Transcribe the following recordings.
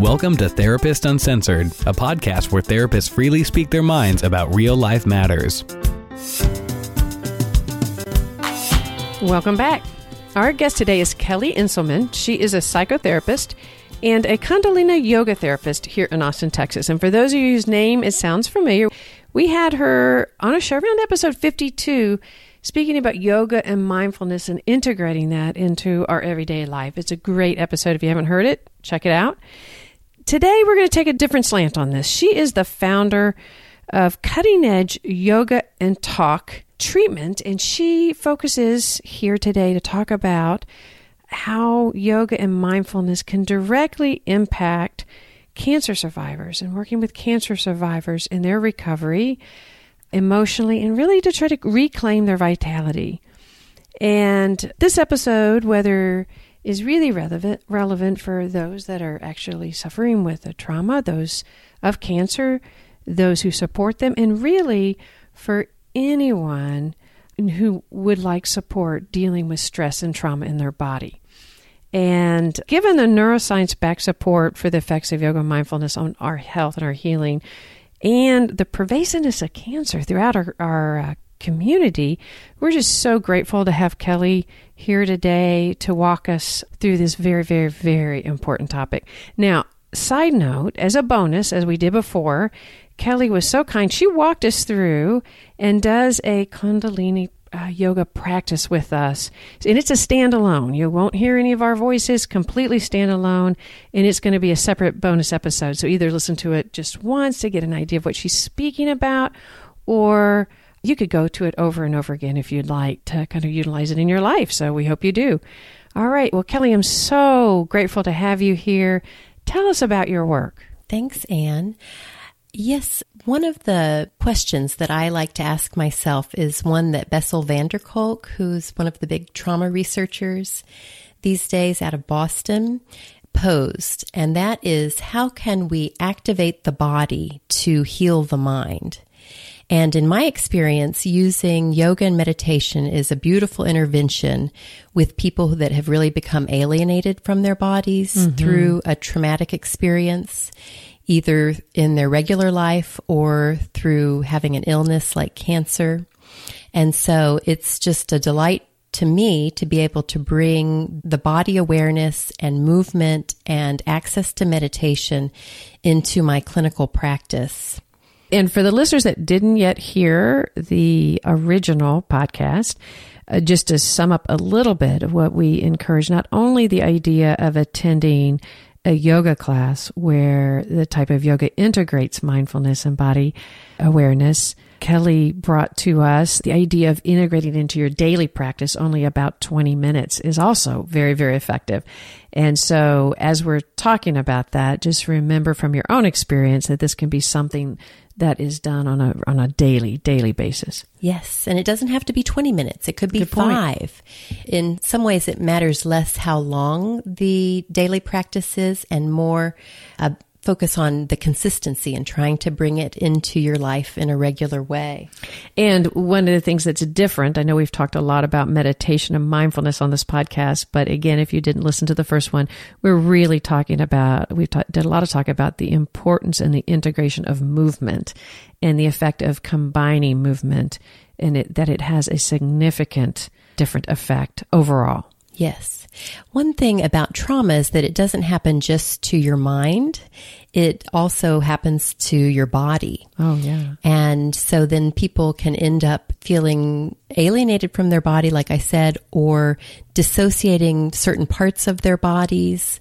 Welcome to Therapist Uncensored, a podcast where therapists freely speak their minds about real life matters. Welcome back. Our guest today is Kelly Inselmann. She is a psychotherapist and a Kundalini yoga therapist here in Austin, Texas. And for those of you whose name it sounds familiar, we had her on a show around episode 52 speaking about yoga and mindfulness and integrating that into our everyday life. It's a great episode. If you haven't heard it, check it out. Today, we're going to take a different slant on this. She is the founder of Cutting Edge Yoga and Talk Treatment, and she focuses here today to talk about how yoga and mindfulness can directly impact cancer survivors and working with cancer survivors in their recovery emotionally and really to try to reclaim their vitality. And this episode, whether is really relevant relevant for those that are actually suffering with a trauma, those of cancer, those who support them, and really for anyone who would like support dealing with stress and trauma in their body. And given the neuroscience backed support for the effects of yoga and mindfulness on our health and our healing, and the pervasiveness of cancer throughout our, our uh, community, we're just so grateful to have Kelly here today to walk us through this very, very, very important topic. Now, side note, as a bonus, as we did before, Kelly was so kind. She walked us through and does a Kundalini uh, yoga practice with us. And it's a standalone. You won't hear any of our voices, completely standalone. And it's going to be a separate bonus episode. So either listen to it just once to get an idea of what she's speaking about, or you could go to it over and over again if you'd like to kind of utilize it in your life. So we hope you do. All right. Well, Kelly, I'm so grateful to have you here. Tell us about your work. Thanks, Anne. Yes, one of the questions that I like to ask myself is one that Bessel van der Kolk, who's one of the big trauma researchers these days out of Boston, posed. And that is how can we activate the body to heal the mind? And in my experience, using yoga and meditation is a beautiful intervention with people that have really become alienated from their bodies mm-hmm. through a traumatic experience either in their regular life or through having an illness like cancer. And so it's just a delight to me to be able to bring the body awareness and movement and access to meditation into my clinical practice. And for the listeners that didn't yet hear the original podcast, uh, just to sum up a little bit of what we encourage, not only the idea of attending a yoga class where the type of yoga integrates mindfulness and body awareness. Kelly brought to us the idea of integrating into your daily practice only about 20 minutes is also very, very effective. And so as we're talking about that, just remember from your own experience that this can be something that is done on a on a daily daily basis. Yes, and it doesn't have to be 20 minutes. It could be 5. In some ways it matters less how long the daily practice is and more uh, focus on the consistency and trying to bring it into your life in a regular way. And one of the things that's different, I know we've talked a lot about meditation and mindfulness on this podcast, but again, if you didn't listen to the first one, we're really talking about, we've ta- did a lot of talk about the importance and the integration of movement and the effect of combining movement and it, that it has a significant different effect overall. Yes. One thing about trauma is that it doesn't happen just to your mind. It also happens to your body. Oh, yeah. And so then people can end up feeling alienated from their body, like I said, or dissociating certain parts of their bodies.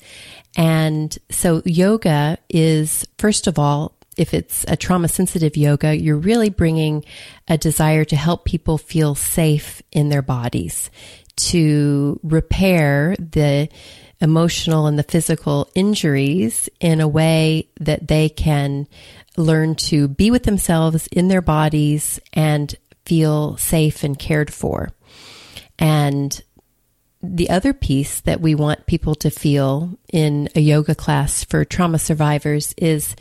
And so yoga is, first of all, if it's a trauma sensitive yoga, you're really bringing a desire to help people feel safe in their bodies to repair the emotional and the physical injuries in a way that they can learn to be with themselves in their bodies and feel safe and cared for. And the other piece that we want people to feel in a yoga class for trauma survivors is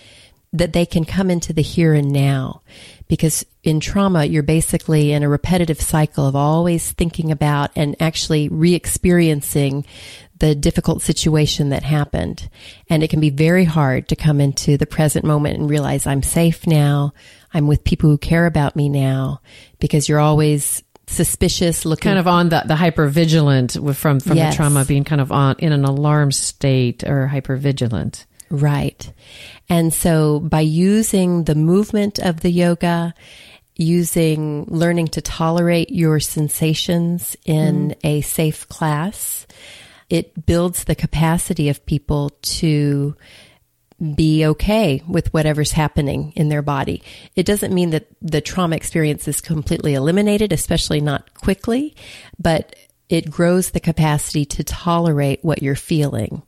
that they can come into the here and now. Because in trauma, you're basically in a repetitive cycle of always thinking about and actually re experiencing the difficult situation that happened. And it can be very hard to come into the present moment and realize I'm safe now. I'm with people who care about me now because you're always suspicious looking kind of on the, the hyper vigilant from from Yes. the trauma being kind of on in an alarm state or hyper vigilant Right. And so by using the movement of the yoga, using learning to tolerate your sensations in mm-hmm. a safe class, it builds the capacity of people to be okay with whatever's happening in their body. It doesn't mean that the trauma experience is completely eliminated, especially not quickly, but it grows the capacity to tolerate what you're feeling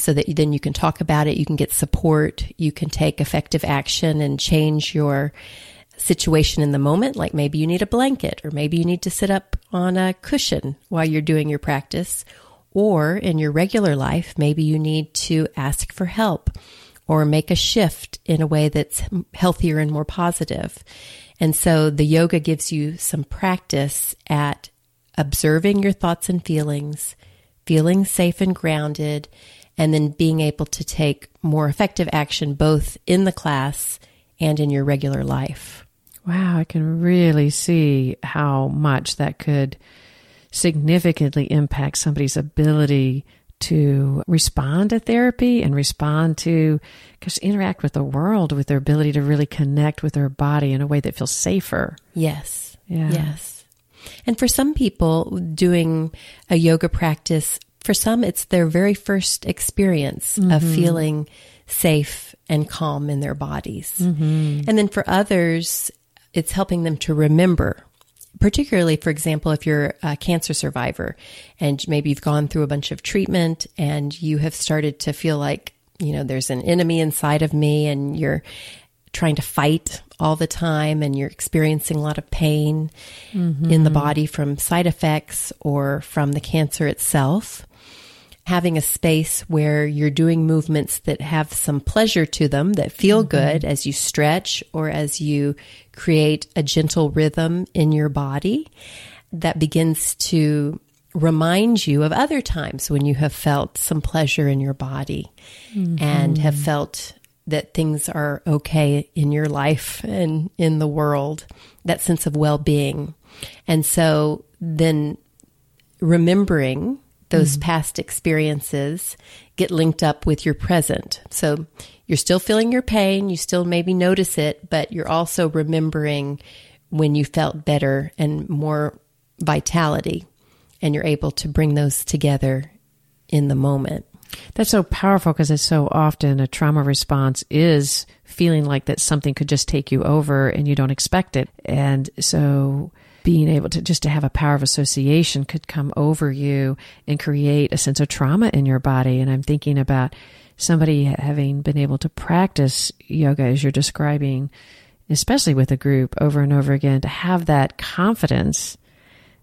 so that then you can talk about it, you can get support, you can take effective action and change your situation in the moment. Like maybe you need a blanket, or maybe you need to sit up on a cushion while you're doing your practice. Or in your regular life, maybe you need to ask for help or make a shift in a way that's healthier and more positive. And so the yoga gives you some practice at observing your thoughts and feelings, feeling safe and grounded, and then being able to take more effective action both in the class and in your regular life. wow i can really see how much that could significantly impact somebody's ability to respond to therapy and respond to just interact with the world with their ability to really connect with their body in a way that feels safer Yes. Yeah. Yes. And for some people doing a yoga practice, for some it's their very first experience of mm-hmm. feeling safe and calm in their bodies. Mm-hmm. And then for others, it's helping them to remember. Particularly, for example, if you're a cancer survivor and maybe you've gone through a bunch of treatment and you have started to feel like, you know, there's an enemy inside of me and you're trying to fight all the time and you're experiencing a lot of pain in the mm-hmm. body from side effects or from the cancer itself. Having a space where you're doing movements that have some pleasure to them, that feel mm-hmm. good as you stretch or as you create a gentle rhythm in your body, that begins to remind you of other times when you have felt some pleasure in your body and have mm-hmm. felt that things are okay in your life and in the world, that sense of well being. And so then remembering those mm-hmm. past experiences get linked up with your present. So you're still feeling your pain, you still maybe notice it, but you're also remembering when you felt better and more vitality, and you're able to bring those together in the moment. That's so powerful because it's so often a trauma response is feeling like that something could just take you over and you don't expect it. And so being able to just to have a power of association could come over you and create a sense of trauma in your body. And I'm thinking about somebody having been able to practice yoga as you're describing, especially with a group over and over again, to have that confidence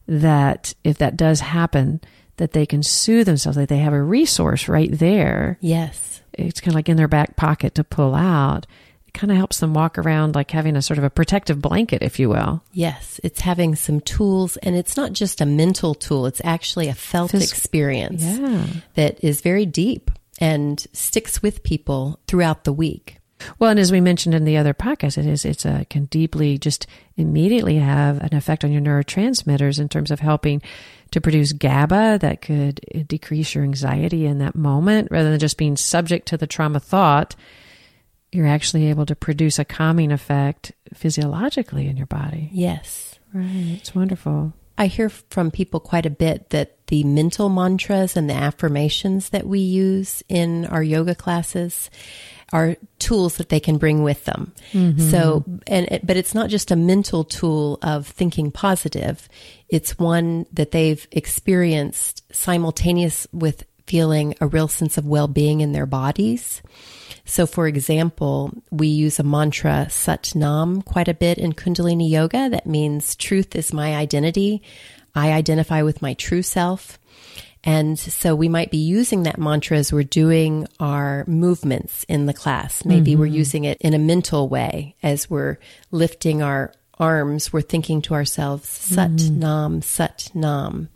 that if that does happen, that they can soothe themselves, that they have a resource right there. Yes. It's kind of like in their back pocket to pull out. Kind of helps them walk around like having a sort of a protective blanket, if you will. Yes, it's having some tools, and it's not just a mental tool, it's actually a felt Phys- experience Yeah. that is very deep and sticks with people throughout the week. Well, and as we mentioned in the other podcast, it is it's a can deeply just immediately have an effect on your neurotransmitters in terms of helping to produce GABA that could uh, decrease your anxiety in that moment, rather than just being subject to the trauma thought. You're actually able to produce a calming effect physiologically in your body. Yes. Right, it's wonderful. I hear from people quite a bit that the mental mantras and the affirmations that we use in our yoga classes are tools that they can bring with them. Mm-hmm. So, and it- but it's not just a mental tool of thinking positive. It's one that they've experienced simultaneous with feeling a real sense of well-being in their bodies. So, for example, we use a mantra Sat Nam quite a bit in Kundalini Yoga. That means truth is my identity. I identify with my true self. And so we might be using that mantra as we're doing our movements in the class. Maybe we're mm-hmm. using it in a mental way as we're lifting our arms, we're thinking to ourselves, Sat Mm-hmm. Nam, Sat Nam.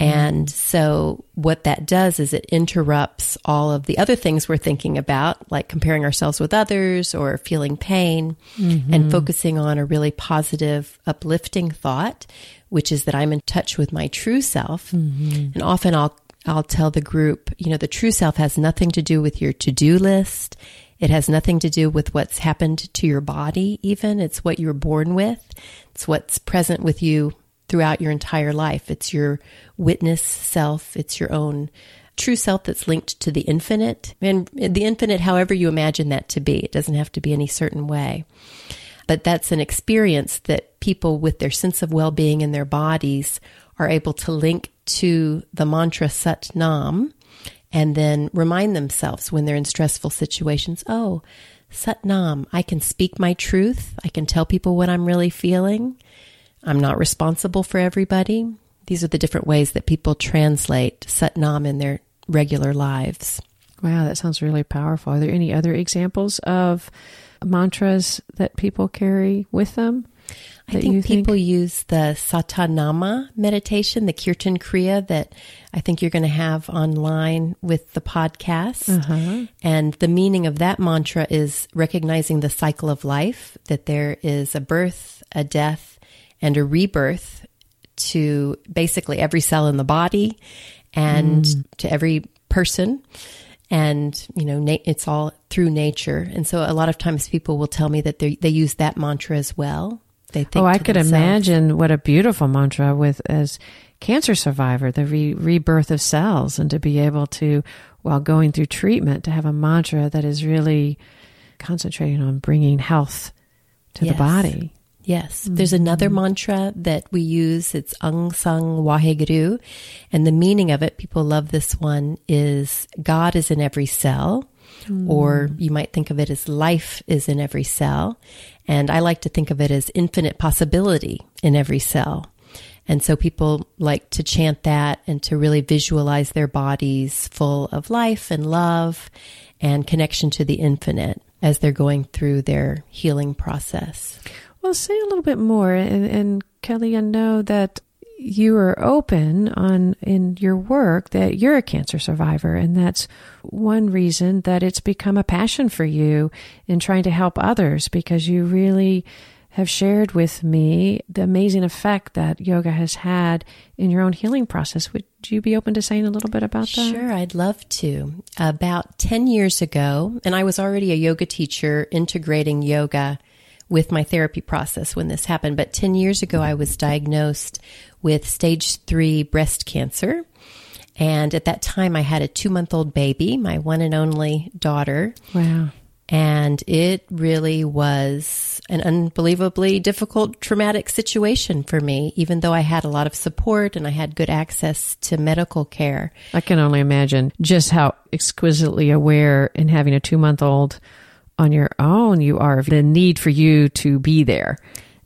And so what that does is it interrupts all of the other things we're thinking about, like comparing ourselves with others or feeling pain, Mm-hmm. and focusing on a really positive, uplifting thought, which is that I'm in touch with my true self. Mm-hmm. And often I'll I'll tell the group, you know, the true self has nothing to do with your to-do list. It has nothing to do with what's happened to your body, even. It's what you're born with. It's what's present with you throughout your entire life. It's your witness self. It's your own true self that's linked to the infinite. And the infinite, however you imagine that to be, it doesn't have to be any certain way. But that's an experience that people with their sense of well being in their bodies are able to link to the mantra Sat Nam and then remind themselves when they're in stressful situations oh, Sat Nam, I can speak my truth. I can tell people what I'm really feeling. I'm not responsible for everybody. These are the different ways that people translate Sat Nam in their regular lives. Wow, that sounds really powerful. Are there any other examples of mantras that people carry with them? I think people use the Satanama meditation, the Kirtan Kriya that I think you're going to have online with the podcast. Uh-huh. And the meaning of that mantra is recognizing the cycle of life, that there is a birth, a death, and a rebirth to basically every cell in the body and to every person. And, you know, na- it's all through nature. And so a lot of times people will tell me that they they use that mantra as well. They think Oh, I could themselves, imagine what a beautiful mantra with as cancer survivor, the re- rebirth of cells, and to be able to, while going through treatment, to have a mantra that is really concentrating on bringing health to Yes. the body. Yes. Mm-hmm. There's another mantra that we use. It's Ang Sang Waheguru. And the meaning of it, people love this one, is God is in every cell. Mm. Or you might think of it as life is in every cell. And I like to think of it as infinite possibility in every cell. And so people like to chant that and to really visualize their bodies full of life and love and connection to the infinite as they're going through their healing process. Well, say a little bit more, and, and Kelly, I know that you are open on in your work that you're a cancer survivor, and that's one reason that it's become a passion for you in trying to help others because you really have shared with me the amazing effect that yoga has had in your own healing process. Would you be open to saying a little bit about that? Sure, I'd love to. About 10 years ago, and I was already a yoga teacher integrating yoga with my therapy process when this happened, but 10 years ago, I was diagnosed with stage three breast cancer. And at that time, I had a two month old baby, my one and only daughter. Wow. And it really was an unbelievably difficult, traumatic situation for me, even though I had a lot of support and I had good access to medical care. I can only imagine just how exquisitely aware in having a two month old on your own you are the need for you to be there.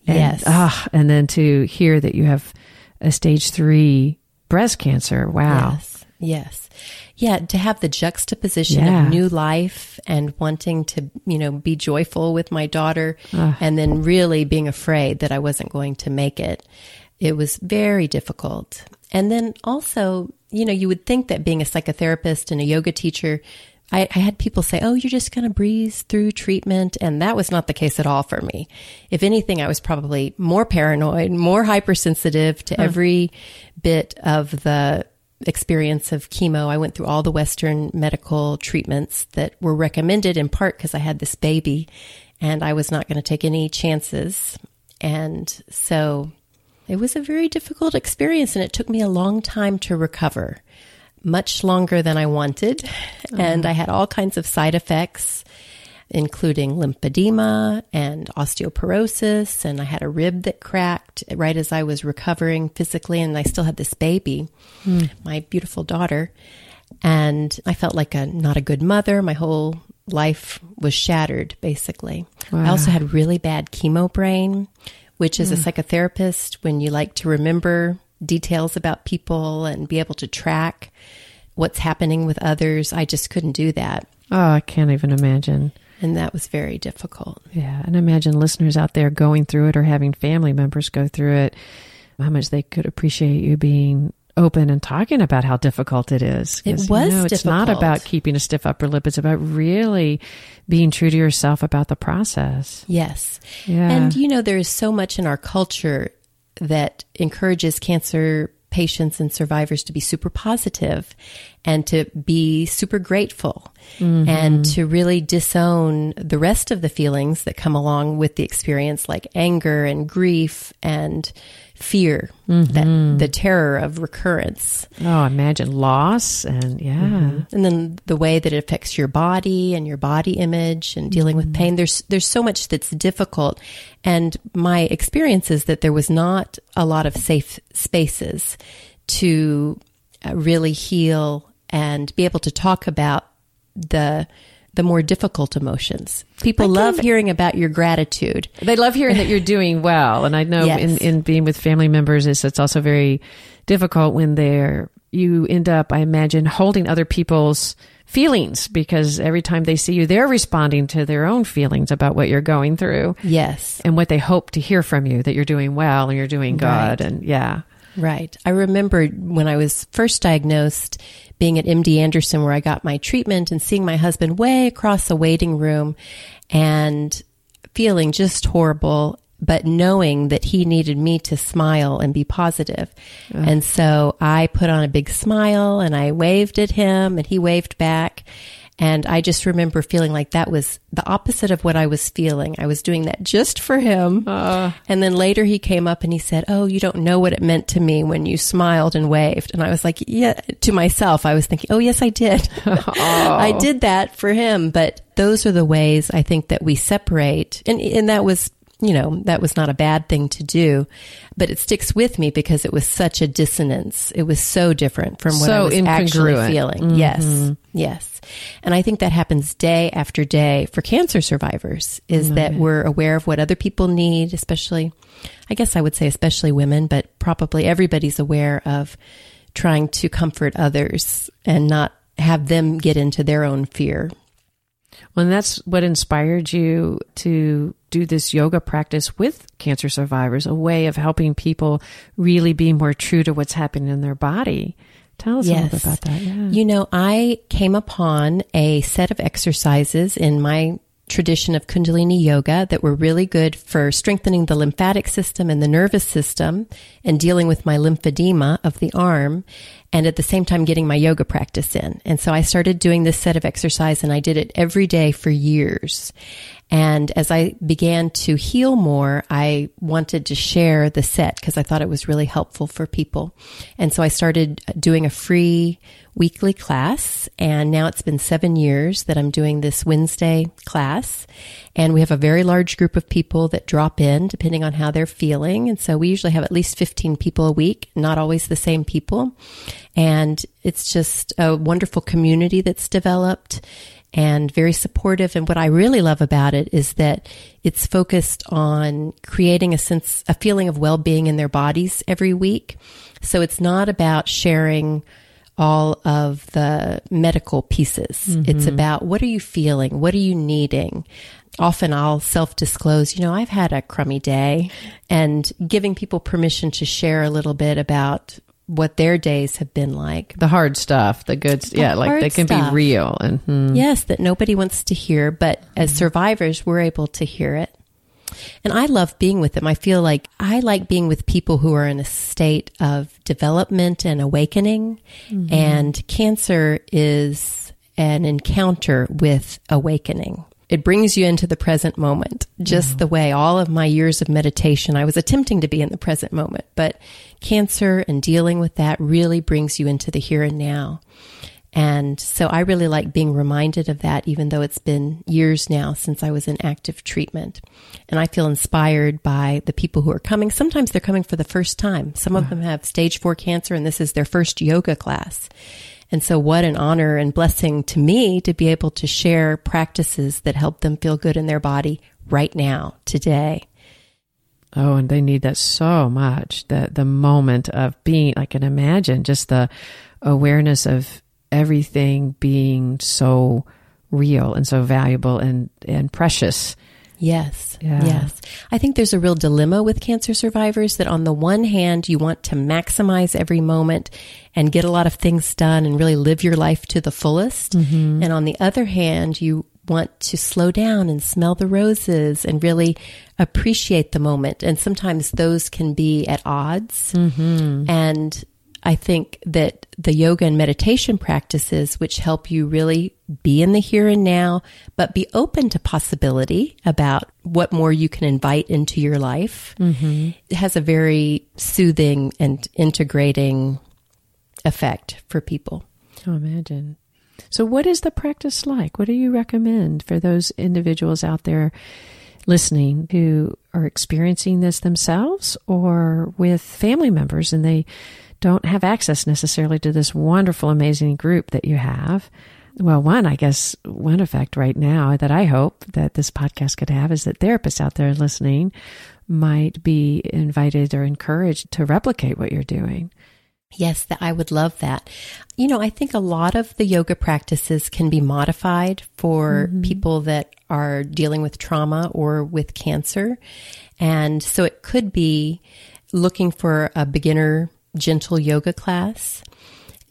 And, Yes. Ah, and then to hear that you have a stage three breast cancer. Wow. Yes. Yes. Yeah, to have the juxtaposition Yeah. of new life and wanting to, you know, be joyful with my daughter and then really being afraid that I wasn't going to make it. It was very difficult. And then also, you know, you would think that being a psychotherapist and a yoga teacher, I, I had people say, Oh, you're just going to breeze through treatment. And that was not the case at all for me. If anything, I was probably more paranoid, more hypersensitive to every bit of the experience of chemo. I went through all the Western medical treatments that were recommended in part because I had this baby and I was not going to take any chances. And so it was a very difficult experience and it took me a long time to recover, much longer than I wanted. Uh-huh. And I had all kinds of side effects including lymphedema and osteoporosis. And I had a rib that cracked right as I was recovering physically. And I still had this baby, hmm. my beautiful daughter. And I felt like a not a good mother. My whole life was shattered, basically. I also had really bad chemo brain, which as a hmm. psychotherapist, when you like to remember details about people and be able to track what's happening with others, I just couldn't do that. Oh, I can't even imagine. And that was very difficult. Yeah. And imagine listeners out there going through it or having family members go through it, how much they could appreciate you being open and talking about how difficult it is. It was you know, It's difficult. not about keeping a stiff upper lip. It's about really being true to yourself about the process. Yes. Yeah. And you know, there is so much in our culture that encourages cancer patients and survivors to be super positive and to be super grateful and mm-hmm. to really disown the rest of the feelings that come along with the experience, like anger and grief and fear, that mm-hmm. the terror of recurrence. oh, imagine loss and yeah. Mm-hmm. and then the way that it affects your body and your body image and dealing with pain. Mm-hmm. There's there's so much that's difficult. And my experience is that there was not a lot of safe spaces to uh, really heal and be able to talk about the the more difficult emotions people love hearing about your gratitude They love hearing that you're doing well. And I know Yes. in, in being with family members is it's also very difficult when they're you end up, I imagine, holding other people's feelings because every time they see you, they're responding to their own feelings about what you're going through yes and what they hope to hear from you, that you're doing well and you're doing good. Right. And yeah. Right. I remember when I was first diagnosed being at MD Anderson where I got my treatment and seeing my husband way across the waiting room and feeling just horrible, but knowing that he needed me to smile and be positive. And so I put on a big smile and I waved at him and he waved back. And I just remember feeling like that was the opposite of what I was feeling. I was doing that just for him. Uh. and then later he came up and he said, Oh, you don't know what it meant to me when you smiled and waved. And I was like, Yeah, to myself, I was thinking, Oh, yes, I did. I oh. did that for him. But those are the ways I think that we separate. And, and that was, you know, that was not a bad thing to do, but it sticks with me because it was such a dissonance. It was so different from what So I was actually feeling. Mm-hmm. Yes. Yes. And I think that happens day after day for cancer survivors is mm-hmm. that we're aware of what other people need, especially, I guess I would say especially women, but probably everybody's aware of trying to comfort others and not have them get into their own fear. Well, and that's what inspired you to do this yoga practice with cancer survivors, a way of helping people really be more true to what's happening in their body. Tell us a little bit about that. Yeah. You know, I came upon a set of exercises in my tradition of Kundalini yoga that were really good for strengthening the lymphatic system and the nervous system and dealing with my lymphedema of the arm and at the same time getting my yoga practice in. And so I started doing this set of exercise and I did it every day for years. And as I began to heal more, I wanted to share the set because I thought it was really helpful for people. And so I started uh, doing a free weekly class. And now it's been seven years that I'm doing this Wednesday class. And we have a very large group of people that drop in depending on how they're feeling. And so we usually have at least 15 people a week, not always the same people. And it's just a wonderful community that's developed and very supportive. And what I really love about it is that it's focused on creating a sense, a feeling of well being in their bodies every week. So it's not about sharing all of the medical pieces. It's mm-hmm. about what are you feeling? What are you needing? Often I'll self disclose, you know, I've had a crummy day and giving people permission to share a little bit about what their days have been like. the hard stuff, the good, st- yeah, like they can stuff. be real. And hmm. Yes, that nobody wants to hear, but as survivors, we're able to hear it. And I love being with them. I feel like I like being with people who are in a state of development and awakening. And cancer is an encounter with awakening. It brings you into the present moment, just the way all of my years of meditation, I was attempting to be in the present moment. But cancer and dealing with that really brings you into the here and now. And so I really like being reminded of that, even though it's been years now since I was in active treatment. And I feel inspired by the people who are coming. Sometimes they're coming for the first time. Some of uh-huh. them have stage four cancer and this is their first yoga class. And so what an honor and blessing to me to be able to share practices that help them feel good in their body right now, today. Oh, and they need that so much. The the moment of being, I can imagine, just the awareness of everything being so real and so valuable and, and precious. Yes. Yeah. Yes. I think there's a real dilemma with cancer survivors that on the one hand, you want to maximize every moment and get a lot of things done and really live your life to the fullest. Mm-hmm. And on the other hand, you want to slow down and smell the roses and really appreciate the moment. And sometimes those can be at odds. Mm-hmm. And I think that the yoga and meditation practices, which help you really be in the here and now, but be open to possibility about what more you can invite into your life, mm-hmm. it has a very soothing and integrating effect for people. Oh, imagine. So, what is the practice like? What do you recommend for those individuals out there listening who are experiencing this themselves or with family members and they don't have access necessarily to this wonderful, amazing group that you have? Well, one, I guess, one effect right now that I hope that this podcast could have is that therapists out there listening might be invited or encouraged to replicate what you're doing. Yes, that I would love that. You know, I think a lot of the yoga practices can be modified for mm-hmm. people that are dealing with trauma or with cancer. And so it could be looking for a beginner gentle yoga class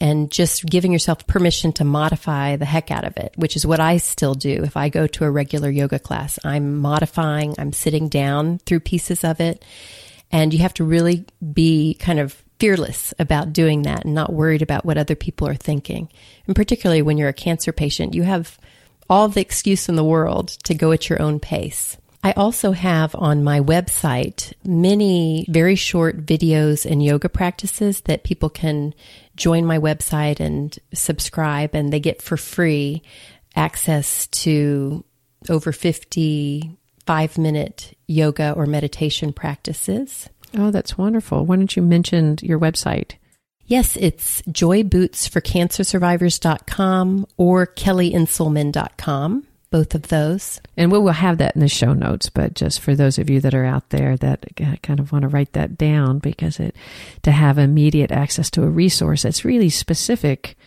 and just giving yourself permission to modify the heck out of it, which is what I still do. If I go to a regular yoga class, I'm modifying, I'm sitting down through pieces of it. And you have to really be kind of fearless about doing that and not worried about what other people are thinking. And particularly when you're a cancer patient, you have all the excuse in the world to go at your own pace. I also have on my website many very short videos and yoga practices that people can join my website and subscribe, and they get for free access to over 50 five minute yoga or meditation practices. Oh, that's wonderful. Why don't you mention your website? Yes, it's joybootsforcancersurvivors.com or kellyinselmann.com, both of those. And we will have that in the show notes, but just for those of you that are out there that kind of want to write that down because it to have immediate access to a resource that's really specific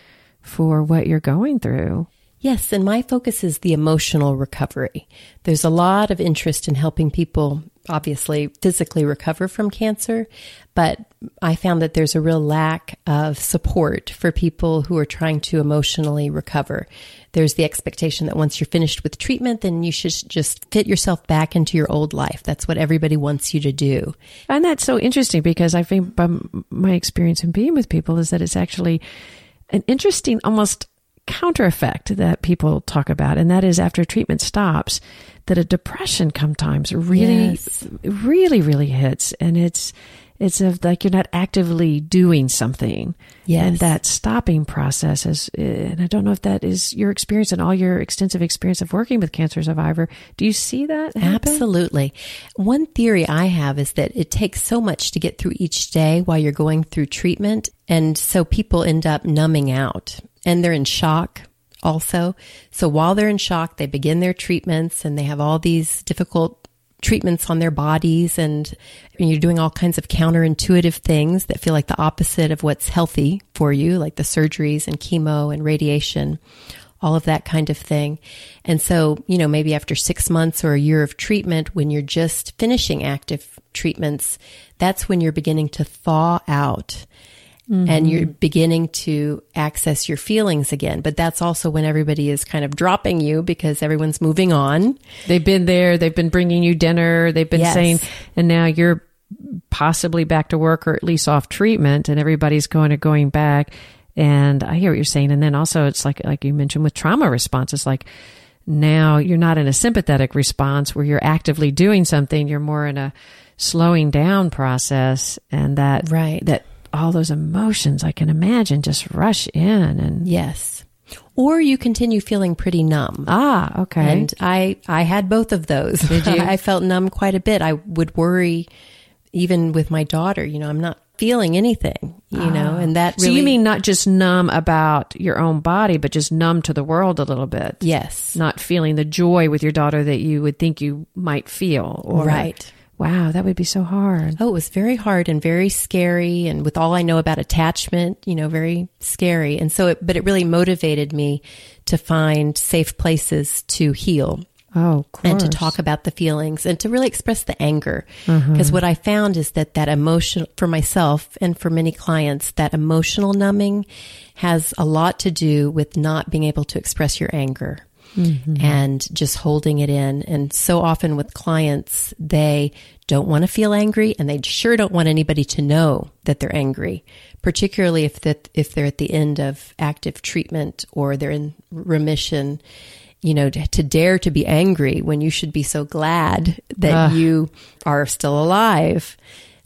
for what you're going through. Yes, and my focus is the emotional recovery. There's a lot of interest in helping people obviously physically recover from cancer, but I found that there's a real lack of support for people who are trying to emotionally recover. There's the expectation that once you're finished with treatment, then you should just fit yourself back into your old life. That's what everybody wants you to do. And that's so interesting because I think my experience in being with people is that it's actually an interesting, almost counter effect that people talk about, and that is after treatment stops, that a depression sometimes really, Yes. really, really hits, and it's it's of like you're not actively doing something, Yes. and that stopping process is. And I don't know if that is your experience and all your extensive experience of working with cancer survivor. Do you see that? happen? Absolutely. One theory I have is that it takes so much to get through each day while you're going through treatment. And so people end up numbing out and they're in shock also. So while they're in shock, they begin their treatments and they have all these difficult treatments on their bodies and, and you're doing all kinds of counterintuitive things that feel like the opposite of what's healthy for you, like the surgeries and chemo and radiation all of that kind of thing. And so, you know, maybe after six months or a year of treatment, when you're just finishing active treatments, that's when you're beginning to thaw out. And you're mm-hmm. beginning to access your feelings again. But that's also when everybody is kind of dropping you because everyone's moving on. They've been there. They've been bringing you dinner. They've been Yes. saying, and now you're possibly back to work or at least off treatment, and everybody's going to going back. And I hear what you're saying. And then also, it's like like you mentioned with trauma response. It's like now you're not in a sympathetic response where you're actively doing something. You're more in a slowing down process, and that Right. that all those emotions I can imagine just rush in and Yes. Or you continue feeling pretty numb. ah okay And I, I had both of those. Did you? I felt numb quite a bit. I would worry even with my daughter, you know, I'm not feeling anything, you know, and that So you mean not just numb about your own body, but just numb to the world a little bit? Yes. Not feeling the joy with your daughter that you would think you might feel. Or, Right. Wow, that would be so hard. Oh, it was very hard and very scary. And with all I know about attachment, you know, very scary. And so, it, but it really motivated me to find safe places to heal. Oh, and to talk about the feelings and to really express the anger. Mm-hmm. Because what I found is that that emotion for myself and for many clients, that emotional numbing has a lot to do with not being able to express your anger. Mm-hmm. and just holding it in. And so often with clients, they don't want to feel angry and they sure don't want anybody to know that they're angry, particularly if that, if they're at the end of active treatment or they're in remission. You know, to, to dare to be angry when you should be so glad that Ugh. you are still alive.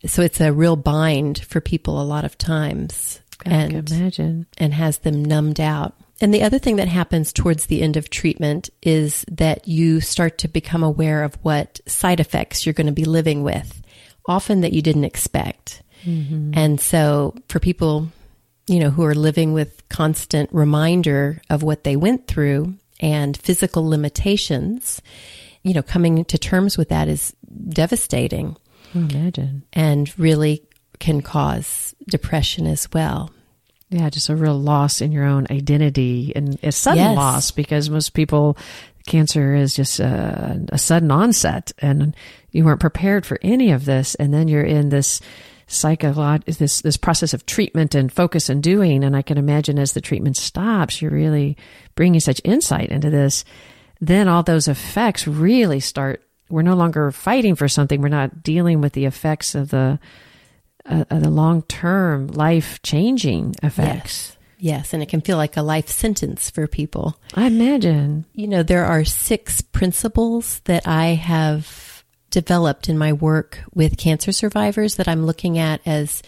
So it's a real bind for people a lot of times. I and can imagine. and has them numbed out. And the other thing that happens towards the end of treatment is that you start to become aware of what side effects you're going to be living with, often that you didn't expect. Mm-hmm. And so for people, you know, who are living with constant reminder of what they went through and physical limitations, you know, coming to terms with that is devastating imagine. and really can cause depression as well. Yeah, just a real loss in your own identity and a sudden Yes. loss because most people, cancer is just a, a sudden onset and you weren't prepared for any of this. And then you're in this psycholog this, this process of treatment and focus and doing. And I can imagine as the treatment stops, you're really bringing such insight into this. Then all those effects really start. We're no longer fighting for something. We're not dealing with the effects of the, uh, the long term life changing effects. Yes. Yes, and it can feel like a life sentence for people. I imagine. You know, there are six principles that I have developed in my work with cancer survivors that I'm looking at as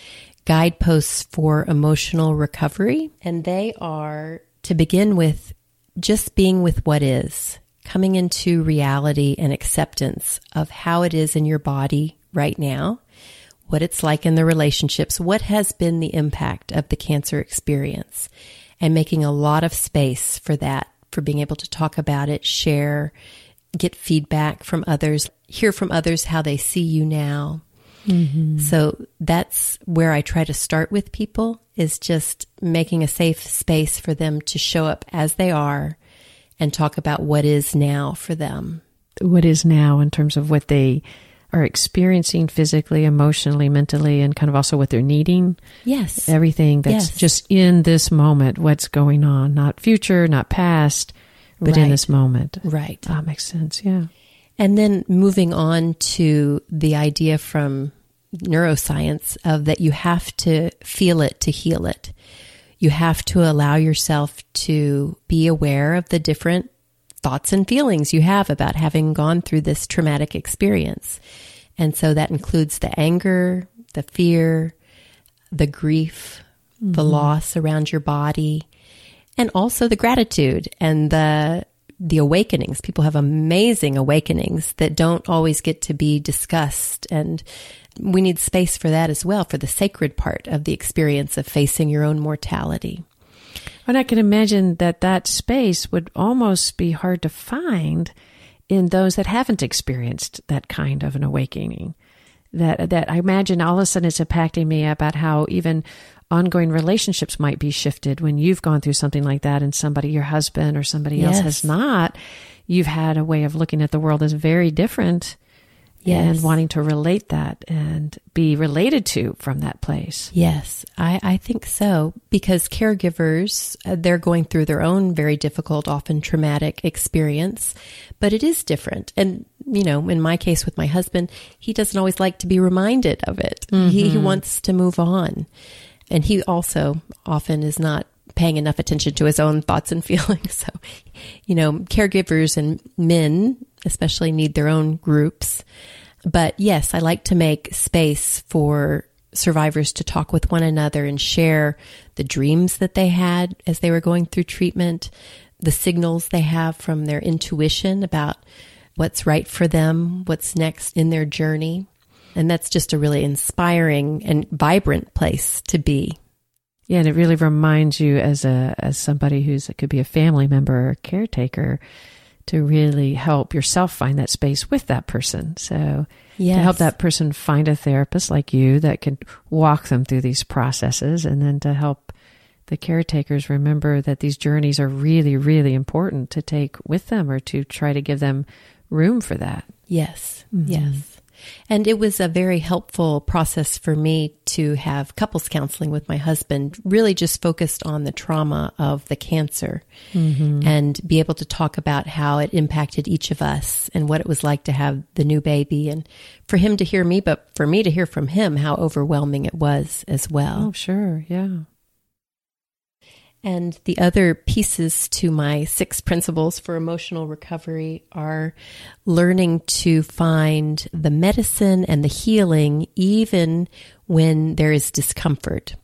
guideposts for emotional recovery. And they are to begin with just being with what is, coming into reality and acceptance of how it is in your body right now, what it's like in the relationships, what has been the impact of the cancer experience, and making a lot of space for that, for being able to talk about it, share, get feedback from others, hear from others how they see you now. Mm-hmm. So that's where I try to start with people is just making a safe space for them to show up as they are and talk about what is now for them. What is now in terms of what they are experiencing physically, emotionally, mentally, and kind of also what they're needing. Yes. Everything that's Yes. just in this moment, what's going on, not future, not past, but in this moment. Right. That makes sense. Yeah. And then moving on to the idea from neuroscience of that you have to feel it to heal it. You have to allow yourself to be aware of the different thoughts and feelings you have about having gone through this traumatic experience. And so that includes the anger, the fear, the grief, the mm-hmm. loss around your body, and also the gratitude and the the awakenings. People have amazing awakenings that don't always get to be discussed and we need space for that as well for the sacred part of the experience of facing your own mortality. And I can imagine that that space would almost be hard to find in those that haven't experienced that kind of an awakening. That that I imagine all of a sudden it's impacting me about how even ongoing relationships might be shifted when you've gone through something like that and somebody your husband or somebody else has not. You've had a way of looking at the world as very different Yes. and wanting to relate that and be related to from that place. Yes, I, I think so because caregivers, uh, they're going through their own very difficult, often traumatic experience, but it is different. And, you know, in my case with my husband, he doesn't always like to be reminded of it. He, he wants to move on. And he also often is not paying enough attention to his own thoughts and feelings. So, you know, caregivers and men especially need their own groups. But yes, I like to make space for survivors to talk with one another and share the dreams that they had as they were going through treatment, the signals they have from their intuition about what's right for them, what's next in their journey. And that's just a really inspiring and vibrant place to be. Yeah, and it really reminds you as a as somebody who's it could be a family member or caretaker to really help yourself find that space with that person. So Yes. to help that person find a therapist like you that can walk them through these processes and then to help the caretakers remember that these journeys are really, really important to take with them or to try to give them room for that. Yes, Mm-hmm. yes. And it was a very helpful process for me to have couples counseling with my husband, really just focused on the trauma of the cancer Mm-hmm. and be able to talk about how it impacted each of us and what it was like to have the new baby. And for him to hear me, but for me to hear from him how overwhelming it was as well. Oh, sure. Yeah. And the other pieces to my six principles for emotional recovery are learning to find the medicine and the healing even when there is discomfort.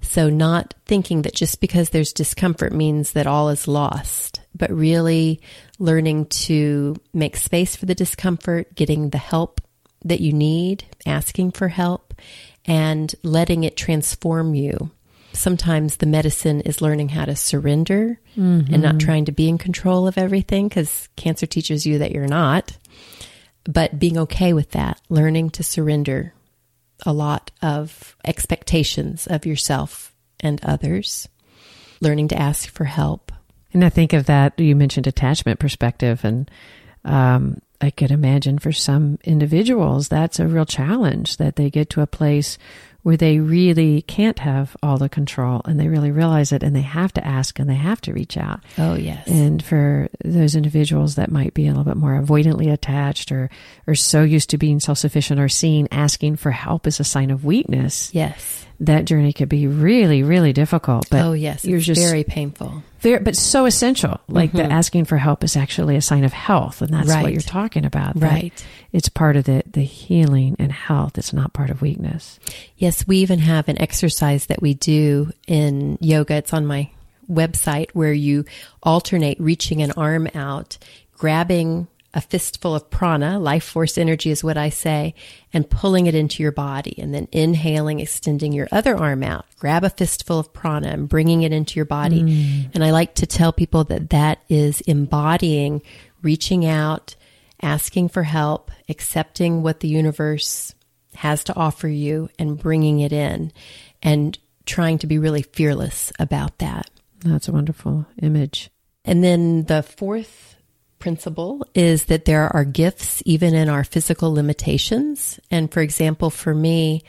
So, not thinking that just because there's discomfort means that all is lost, but really learning to make space for the discomfort, getting the help that you need, asking for help, and letting it transform you sometimes the medicine is learning how to surrender and not trying to be in control of everything because cancer teaches you that you're not, but being okay with that, learning to surrender a lot of expectations of yourself and others, learning to ask for help. And I think of that, you mentioned attachment perspective, and um, I could imagine for some individuals that's a real challenge that they get to a place where they really can't have all the control and they really realize it and they have to ask and they have to reach out. Oh, yes. And for those individuals that might be a little bit more avoidantly attached or, or so used to being self sufficient or seeing asking for help as a sign of weakness, yes. that journey could be really, really difficult. But oh, yes. you're It's just very painful. Very, but so essential. Like the asking for help is actually a sign of health, and that's what Mm-hmm. You're talking about. Right. It's part of the the healing and health. It's not part of weakness. Yes, we even have an exercise that we do in yoga. It's on my website where you alternate reaching an arm out, grabbing a fistful of prana, life force energy is what I say, and pulling it into your body. And then inhaling, extending your other arm out. Grab a fistful of prana and bringing it into your body. Mm. And I like to tell people that that is embodying reaching out, asking for help, accepting what the universe has to offer you and bringing it in and trying to be really fearless about that. That's a wonderful image. And then the fourth principle is that there are gifts even in our physical limitations. And for example, for me,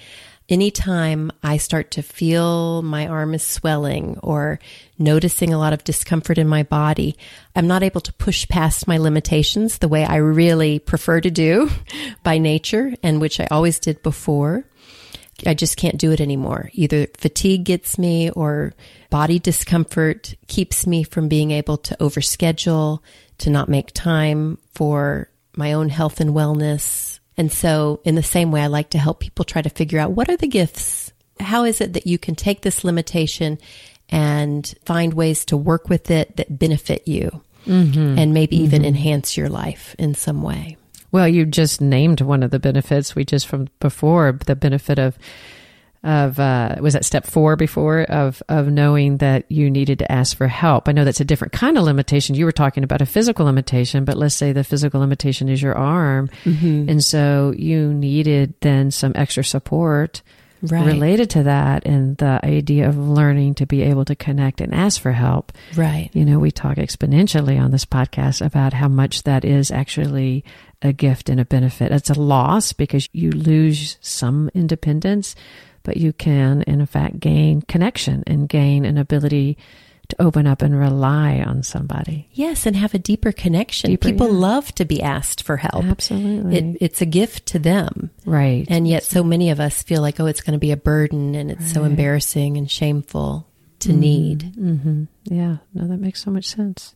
anytime I start to feel my arm is swelling or noticing a lot of discomfort in my body, I'm not able to push past my limitations the way I really prefer to do by nature and which I always did before. I just can't do it anymore. Either fatigue gets me or body discomfort keeps me from being able to overschedule, to not make time for my own health and wellness. And so, in the same way, I like to help people try to figure out what are the gifts? How is it that you can take this limitation and find ways to work with it that benefit you mm-hmm. and maybe even mm-hmm. enhance your life in some way? Well, you just named one of the benefits we just from before the benefit of of uh, was that step four before of of knowing that you needed to ask for help. I know that's a different kind of limitation. You were talking about a physical limitation, but let's say the physical limitation is your arm, and so you needed then some extra support Right. related to that, and the idea of learning to be able to connect and ask for help. Right. You know, we talk exponentially on this podcast about how much that is actually a gift and a benefit. It's a loss because you lose some independence, but you can, in fact, gain connection and gain an ability to open up and rely on somebody. Yes, and have a deeper connection. Deeper, People yeah. love to be asked for help. Absolutely. It, it's a gift to them. right. And yet, so many of us feel like, oh, it's going to be a burden and it's so embarrassing and shameful to need. hmm Yeah. No, that makes so much sense.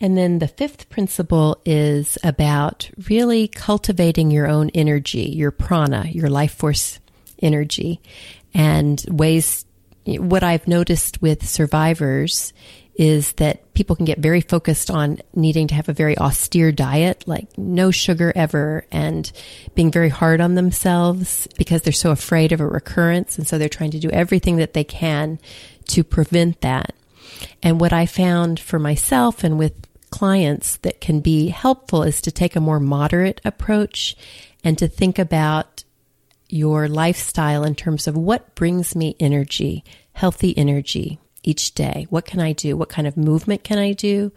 And then the fifth principle is about really cultivating your own energy, your prana, your life force energy, and ways. What I've noticed with survivors is that people can get very focused on needing to have a very austere diet, like no sugar ever, and being very hard on themselves because they're so afraid of a recurrence. And so they're trying to do everything that they can to prevent that. And what I found for myself and with clients that can be helpful is to take a more moderate approach and to think about your lifestyle in terms of what brings me energy, healthy energy each day. What can I do? What kind of movement can I do?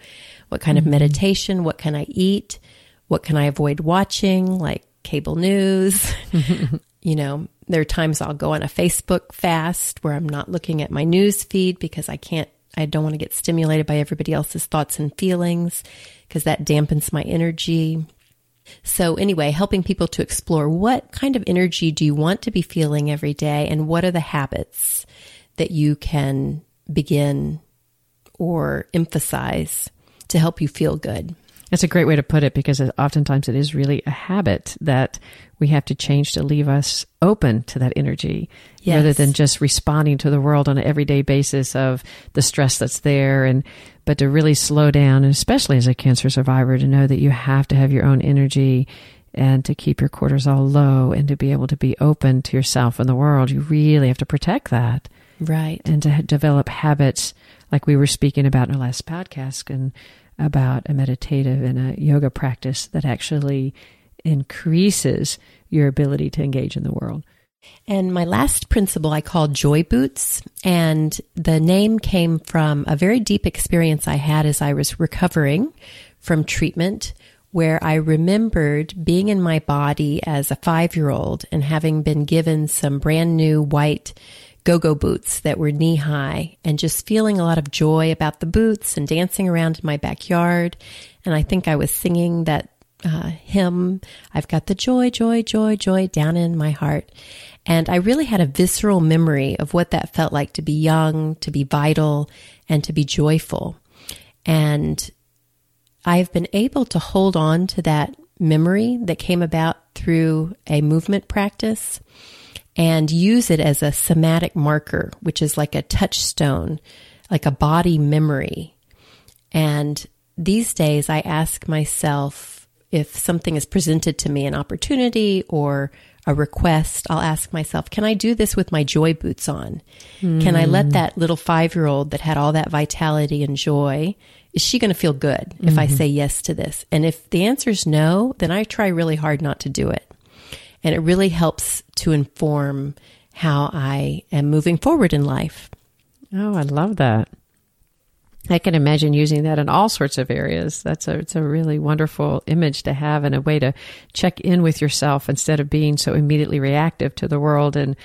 What kind mm-hmm. of meditation? What can I eat? What can I avoid watching, like cable news? you know, there are times I'll go on a Facebook fast where I'm not looking at my news feed because I can't, I don't want to get stimulated by everybody else's thoughts and feelings because that dampens my energy. So, anyway, helping people to explore what kind of energy do you want to be feeling every day and what are the habits that you can begin or emphasize to help you feel good. That's a great way to put it because oftentimes it is really a habit that we have to change to leave us open to that energy yes. rather than just responding to the world on an everyday basis of the stress that's there and but to really slow down and especially as a cancer survivor to know that you have to have your own energy and to keep your cortisol low and to be able to be open to yourself and the world. You really have to protect that. Right. And to develop habits like we were speaking about in our last podcast and about a meditative and a yoga practice that actually increases your ability to engage in the world. And my last principle I call joy boots. And the name came from a very deep experience I had as I was recovering from treatment, where I remembered being in my body as a five year old and having been given some brand new white go-go boots that were knee high and just feeling a lot of joy about the boots and dancing around in my backyard. And I think I was singing that uh, hymn, I've got the joy, joy, joy, joy down in my heart. And I really had a visceral memory of what that felt like to be young, to be vital, and to be joyful. And I've been able to hold on to that memory that came about through a movement practice and use it as a somatic marker, which is like a touchstone, like a body memory. And these days, I ask myself if something is presented to me, an opportunity or a request, I'll ask myself, can I do this with my joy boots on? Mm. Can I let hmm. that little five year old that had all that vitality and joy, is she going to feel good if mm-hmm. I say yes to this? And if the answer is no, then I try really hard not to do it. And it really helps to inform how I am moving forward in life. Oh, I love that. I can imagine using that in all sorts of areas. That's a it's a really wonderful image to have and a way to check in with yourself instead of being so immediately reactive to the world and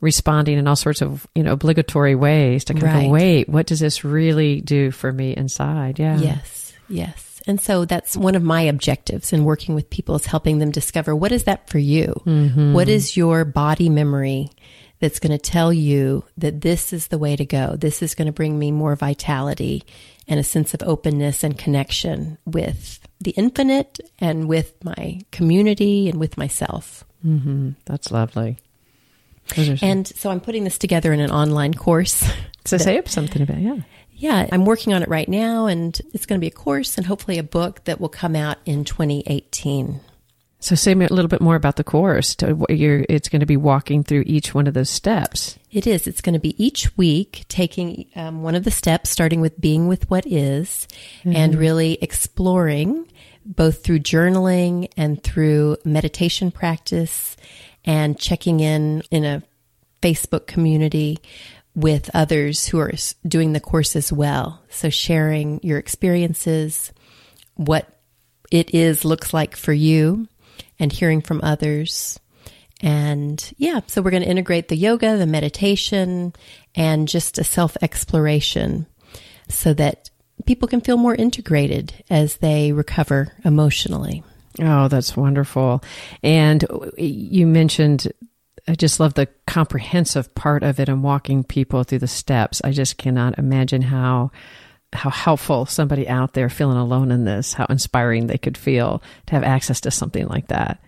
responding in all sorts of you know obligatory ways to kind right. of wait, what does this really do for me inside? Yeah. Yes. Yes. And so that's one of my objectives in working with people is helping them discover what is that for you? Mm-hmm. What is your body memory that's going to tell you that this is the way to go? This is going to bring me more vitality and a sense of openness and connection with the infinite and with my community and with myself. Mm-hmm. That's lovely. And so I'm putting this together in an online course. So say up something about yeah. Yeah, I'm working on it right now, and it's going to be a course and hopefully a book that will come out in 2018. So, say a little bit more about the course. It's going to be walking through each one of those steps. It is. It's going to be each week taking um, one of the steps, starting with being with what is, mm-hmm. and really exploring both through journaling and through meditation practice and checking in in a Facebook community with others who are doing the course as well. So sharing your experiences, what it is looks like for you and hearing from others. And yeah, so we're going to integrate the yoga, the meditation, and just a self exploration so that people can feel more integrated as they recover emotionally. Oh, that's wonderful. And you mentioned I just love the comprehensive part of it and walking people through the steps. I just cannot imagine how how helpful somebody out there feeling alone in this, how inspiring they could feel to have access to something like that.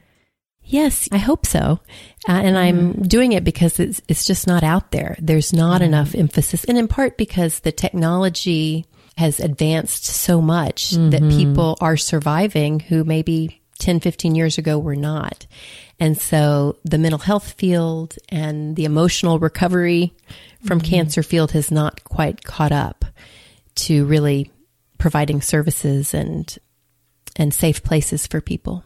Yes, I hope so. Uh, and I'm mm. doing it because it's, it's just not out there. There's not mm. enough emphasis. And in part because the technology has advanced so much mm-hmm. that people are surviving who maybe 10, 15 years ago were not. And so the mental health field and the emotional recovery from mm-hmm. cancer field has not quite caught up to really providing services and and safe places for people.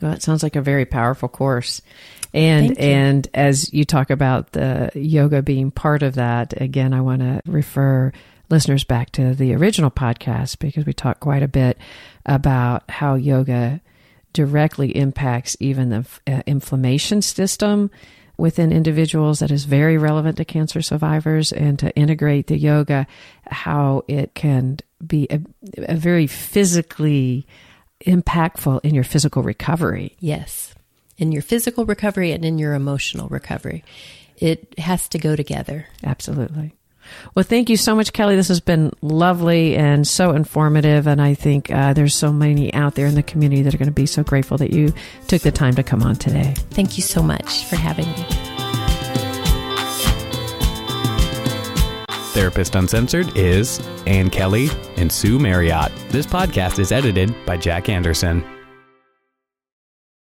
Well, it sounds like a very powerful course. And and as you talk about the yoga being part of that, again, I want to refer listeners back to the original podcast because we talked quite a bit about how yoga directly impacts even the uh, inflammation system within individuals that is very relevant to cancer survivors and to integrate the yoga how it can be a, a very physically impactful in your physical recovery Yes. In your physical recovery and in your emotional recovery. It has to go together. Absolutely. Well, thank you so much, Kelly. This has been lovely and so informative. And I think uh, there's so many out there in the community that are going to be so grateful that you took the time to come on today. Thank you so much for having me. Therapist Uncensored is Ann Kelley and Sue Marriott. This podcast is edited by Jack Anderson.